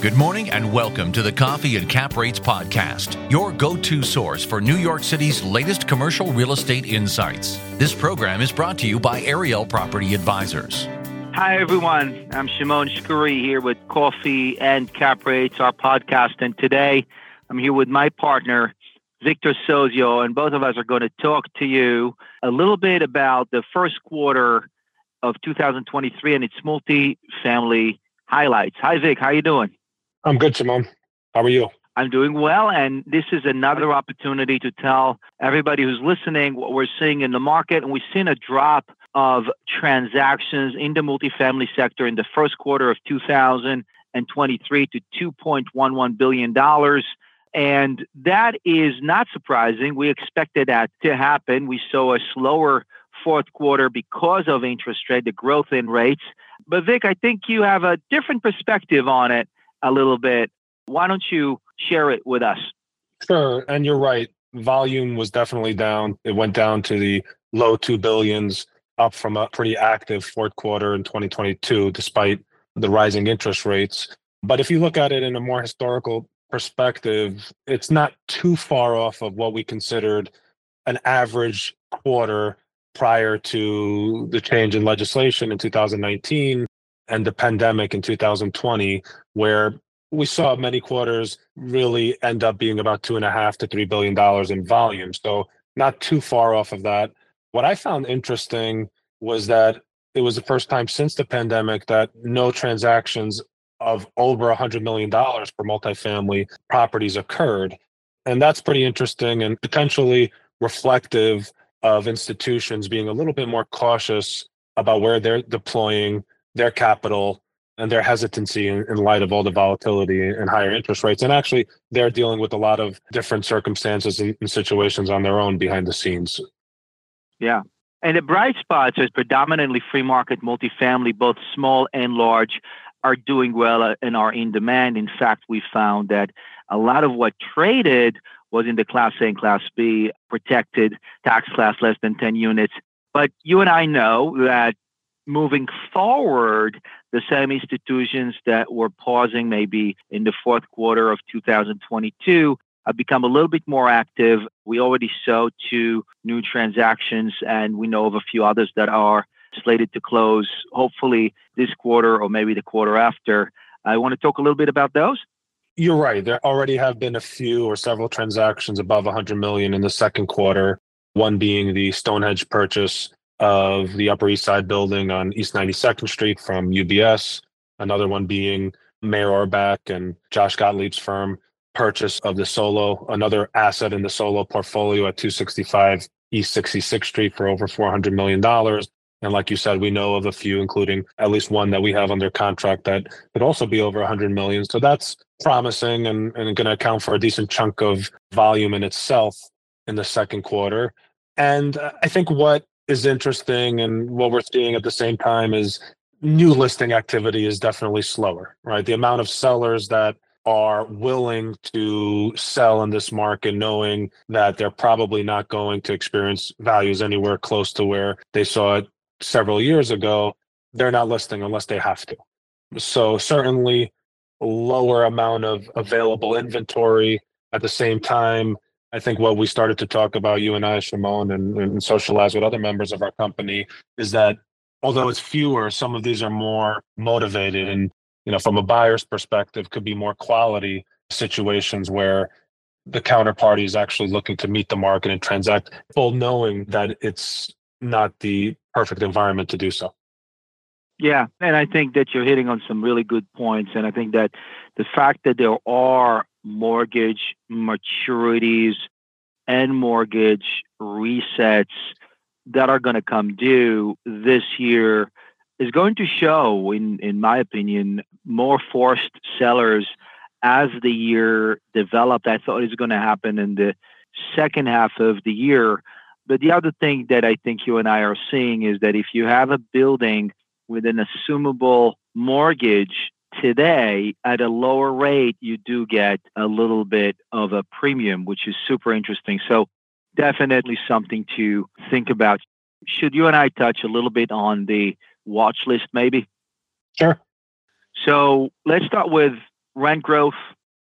Good morning and welcome to the Coffee and Cap Rates podcast, your go to source for New York City's latest commercial real estate insights. This program is brought to you by Ariel Property Advisors. Hi, everyone. I'm Shimon Shkury here with Coffee and Cap Rates, our podcast. And today I'm here with my partner, Victor Sozio, and both of us are going to talk to you a little bit about the first quarter of 2023 and its multi-family highlights. Hi, Vic. How you doing? I'm good, Shimon. How are you? I'm doing well, and this is another opportunity to tell everybody who's listening what we're seeing in the market. And we've seen a drop of transactions in the multifamily sector in the first quarter of 2023 to $2.11 billion. And that is not surprising. We expected that to happen. We saw a slower fourth quarter because of interest rate, the growth in rates. But Vic, I think you have a different perspective on it a little bit. Why don't you share it with us? Sure. And you're right. Volume was definitely down. It went down to the low two billions, up from a pretty active fourth quarter in 2022, despite the rising interest rates. But if you look at it in a more historical perspective, it's not too far off of what we considered an average quarter prior to the change in legislation in 2019 and the pandemic in 2020, where we saw many quarters really end up being about two and a half to three billion dollars in volume. So not too far off of that. What I found interesting was that it was the first time since the pandemic that no transactions of over a hundred million dollars for multifamily properties occurred. And that's pretty interesting and potentially reflective of institutions being a little bit more cautious about where they're deploying their capital and their hesitancy in, light of all the volatility and higher interest rates. And actually, they're dealing with a lot of different circumstances and, and situations on their own behind the scenes. Yeah. And the bright spots is predominantly free market multifamily, both small and large, are doing well uh, and are in demand. In fact, we found that a lot of what traded was in the Class A and Class B protected tax class less than 10 units. But you and I know that moving forward, the same institutions that were pausing maybe in the fourth quarter of 2022 have become a little bit more active. We already saw two new transactions, and we know of a few others that are slated to close hopefully this quarter or maybe the quarter after. I want to talk a little bit about those. You're right. There already have been a few or several transactions above 100 million in the second quarter. One being the Stonehenge purchase of the Upper East Side building on East 92nd Street from UBS. Another one being Meyer Orbach and Josh Gottlieb's firm purchase of the Solil, another asset in the Solil portfolio at 265 East 66th Street for over $400 million. And like you said, we know of a few, including at least one that we have under contract that could also be over 100 million. So that's promising and, and going to account for a decent chunk of volume in itself in the second quarter. And uh, I think what is interesting and what we're seeing at the same time is new listing activity is definitely slower, right? The amount of sellers that are willing to sell in this market knowing that they're probably not going to experience values anywhere close to where they saw it several years ago, they're not listing unless they have to. So certainly lower amount of available inventory at the same time I think what we started to talk about, you and I, Shimon, and, and socialize with other members of our company, is that although it's fewer, some of these are more motivated, and you know, from a buyer's perspective, could be more quality situations where the counterparty is actually looking to meet the market and transact, full knowing that it's not the perfect environment to do so. Yeah, and I think that you're hitting on some really good points, and I think that the fact that there are mortgage maturities and mortgage resets that are going to come due this year is going to show, in, in my opinion, more forced sellers as the year developed. I thought it was going to happen in the second half of the year. But the other thing that I think you and I are seeing is that if you have a building with an assumable mortgage today at a lower rate, you do get a little bit of a premium, which is super interesting. So, definitely something to think about. Should you and I touch a little bit on the watch list, maybe? Sure. So, let's start with rent growth.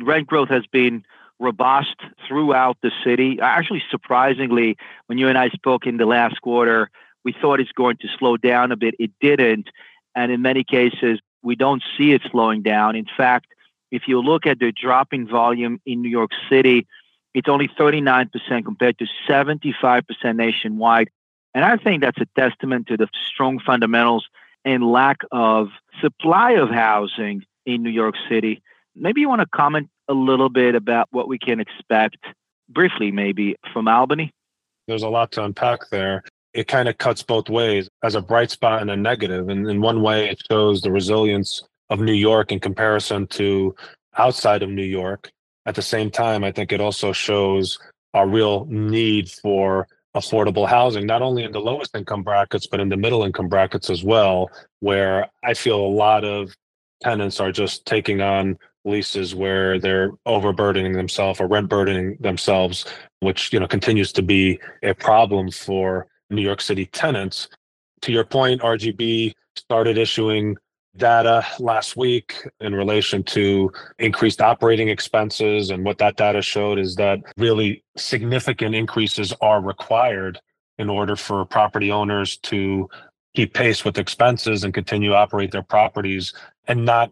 Rent growth has been robust throughout the city. Actually, surprisingly, when you and I spoke in the last quarter, we thought it's going to slow down a bit. It didn't. And in many cases, we don't see it slowing down. In fact, if you look at the dropping volume in New York City, it's only 39% compared to 75% nationwide. And I think that's a testament to the strong fundamentals and lack of supply of housing in New York City. Maybe you want to comment a little bit about what we can expect briefly, maybe from Albany? There's a lot to unpack there. It kind of cuts both ways as a bright spot and a negative. And in one way, it shows the resilience of New York in comparison to outside of New York. At the same time, I think it also shows a real need for affordable housing, not only in the lowest income brackets, but in the middle income brackets as well, where I feel a lot of tenants are just taking on leases where they're overburdening themselves or rent burdening themselves, which you know continues to be a problem for New York City tenants. To your point, RGB started issuing data last week in relation to increased operating expenses. And what that data showed is that really significant increases are required in order for property owners to keep pace with expenses and continue to operate their properties and not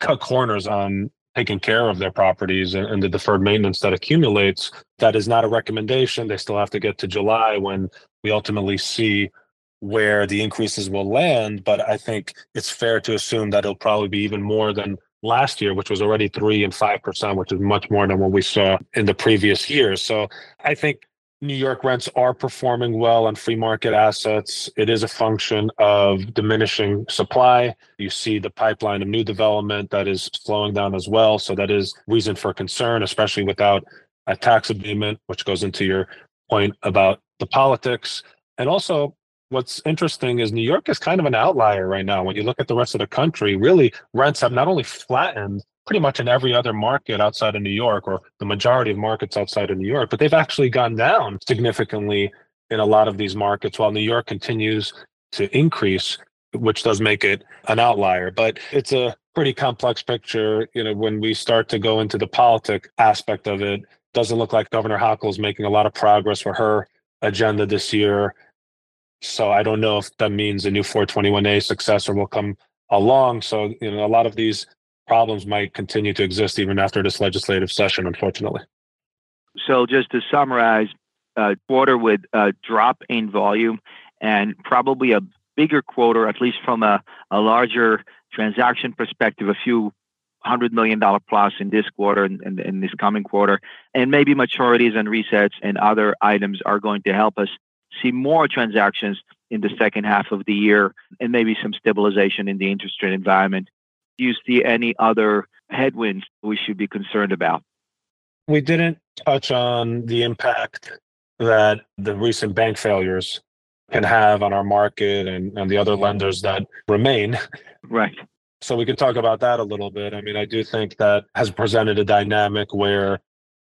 cut corners on taking care of their properties and, and, the deferred maintenance that accumulates. That is not a recommendation. They still have to get to July when we ultimately see where the increases will land. But I think it's fair to assume that it'll probably be even more than last year, which was already three and five percent, which is much more than what we saw in the previous years. So I think New York rents are performing well on free market assets. It is a function of diminishing supply. You see the pipeline of new development that is slowing down as well. So that is reason for concern, especially without a tax abatement, which goes into your point about the politics. And also what's interesting is New York is kind of an outlier right now. When you look at the rest of the country, really rents have not only flattened pretty much in every other market outside of New York or the majority of markets outside of New York, but they've actually gone down significantly in a lot of these markets while New York continues to increase, which does make it an outlier. But it's a pretty complex picture. You know, when we start to go into the politic aspect of it, doesn't look like Governor Hochul is making a lot of progress for her agenda this year. So I don't know if that means a new 421A successor will come along. So, you know, a lot of these problems might continue to exist even after this legislative session, unfortunately. So just to summarize, uh, quarter with a drop in volume and probably a bigger quarter, at least from a, a larger transaction perspective, a few hundred million dollar plus in this quarter and, and in this coming quarter, and maybe maturities and resets and other items are going to help us see more transactions in the second half of the year and maybe some stabilization in the interest rate environment. Do you see any other headwinds we should be concerned about? We didn't touch on the impact that the recent bank failures can have on our market and, and the other lenders that remain. Right. So we can talk about that a little bit. I mean, I do think that has presented a dynamic where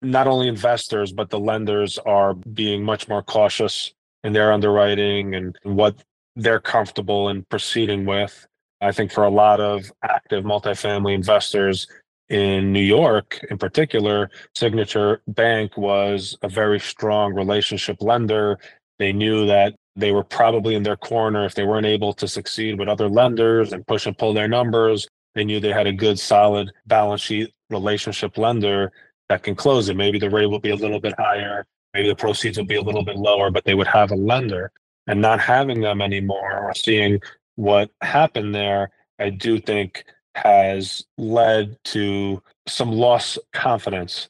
not only investors, but the lenders are being much more cautious in their underwriting and what they're comfortable in proceeding with. I think for a lot of active multifamily investors in New York, in particular, Signature Bank was a very strong relationship lender. They knew that they were probably in their corner if they weren't able to succeed with other lenders and push and pull their numbers. They knew they had a good, solid balance sheet relationship lender that can close it. Maybe the rate will be a little bit higher maybe the proceeds will be a little bit lower, but they would have a lender. And not having them anymore or seeing what happened there, I do think has led to some lost confidence.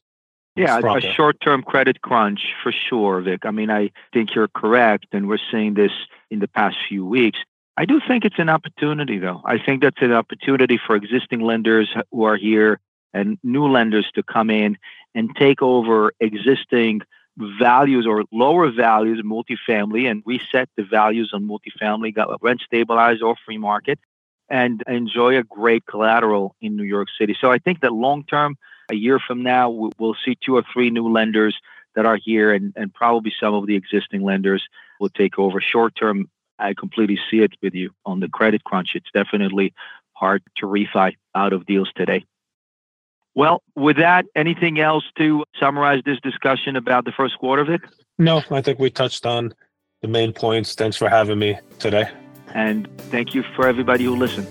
Yeah, a short term credit crunch for sure, Vic. I mean, I think you're correct, and we're seeing this in the past few weeks. I do think it's an opportunity, though. I think that's an opportunity for existing lenders who are here and new lenders to come in and take over existing values or lower values in multifamily and reset the values on multifamily, got rent stabilized or free market, and enjoy a great collateral in New York City. So I think that long term, a year from now, we'll see two or three new lenders that are here, and, and probably some of the existing lenders will take over. Short term, I completely see it with you on the credit crunch. It's definitely hard to refi out of deals today. Well, with that, anything else to summarize this discussion about the first quarter, Vic? No, I think we touched on the main points. Thanks for having me today. And thank you for everybody who listened.